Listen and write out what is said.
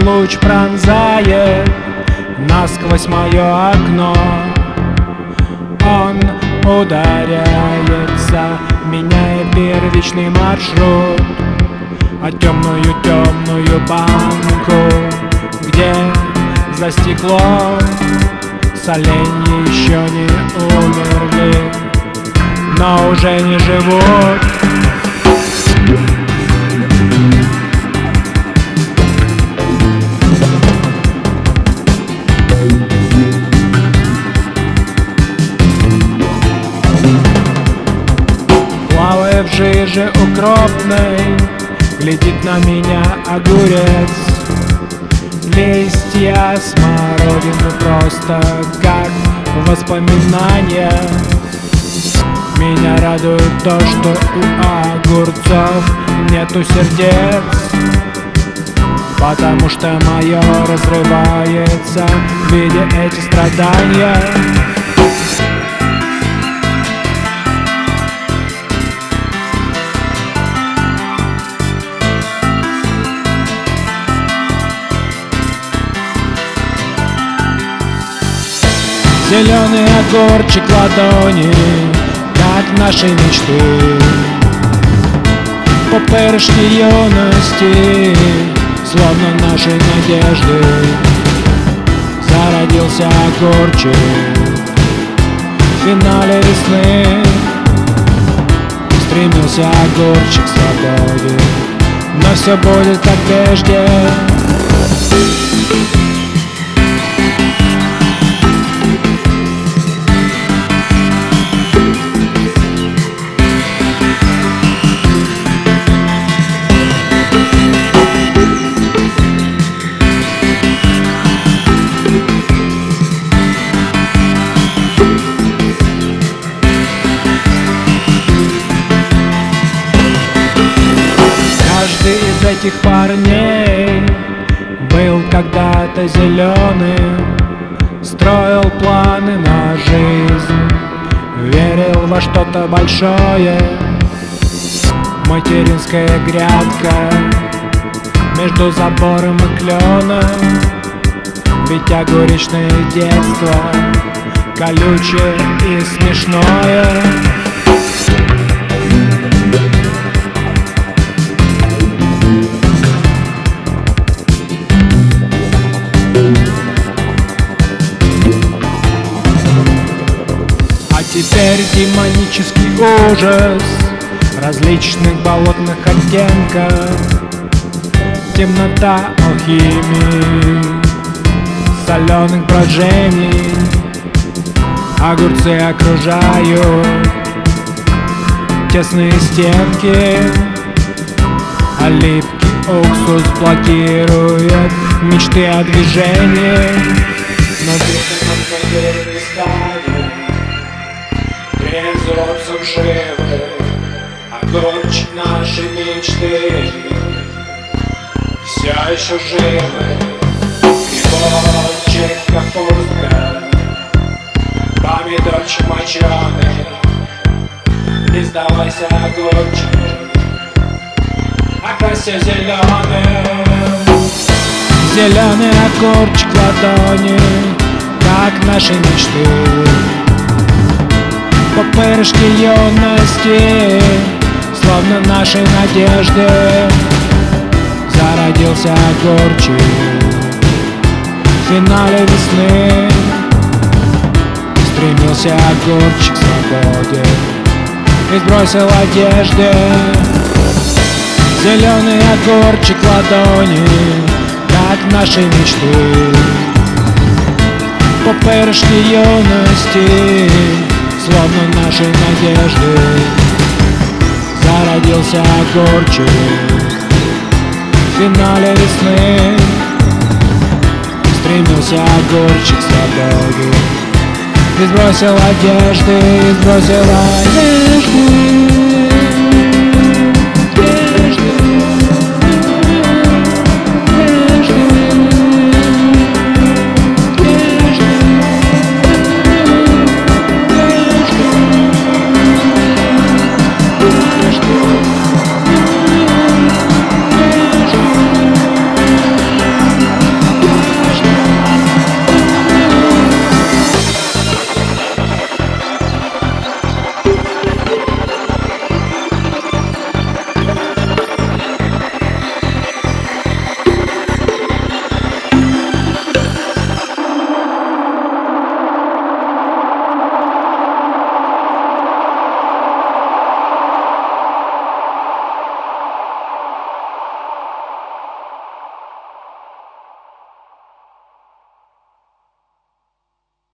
луч пронзает насквозь мое окно. Он ударяется, меняя первичный маршрут А темную темную банку, где за стеклом Соленья еще не умерли, но уже не живут жиже укропной Глядит на меня огурец. Листья смородины просто как воспоминания. Меня радует то, что у огурцов нету сердец Потому что мое разрывается, видя эти страдания Зеленый огурчик ладони, как наши мечты. Пупырышки юности, словно наши надежды Зародился огурчик. В финале весны Стремился огурчик к свободе, но все будет как прежде. Каждый из этих парней был когда-то зеленым Строил планы на жизнь Верил во что-то большое. Материнская грядка Между забором и кленом Ведь огуречное детство Колючее и смешное теперь демонический ужас Различных болотных оттенков. Темнота алхимии Соленых брожений Огурцы окружают. Тесные стенки А липкий уксус блокирует Мечты о движении. Но ветром подвергли станет Безумцем живы Огурчик наши мечты. Все еще живы Грибочек, капустка Помидорчик моченый Не сдавайся, огурчик Окрасься зеленым Зеленый огурчик ладони Как наши мечты Пупырышки юности Словно наши надежды Зародился огурчик. В финале весны Стремился огурчик свободе И сбросил одежды. Зеленый огурчик ладони Как наши мечты. Пупырышки юности Словно наши надежды Зародился огурчик. В финале весны Стремился огурчик к свободе И сбросил одежды, и сбросил одежды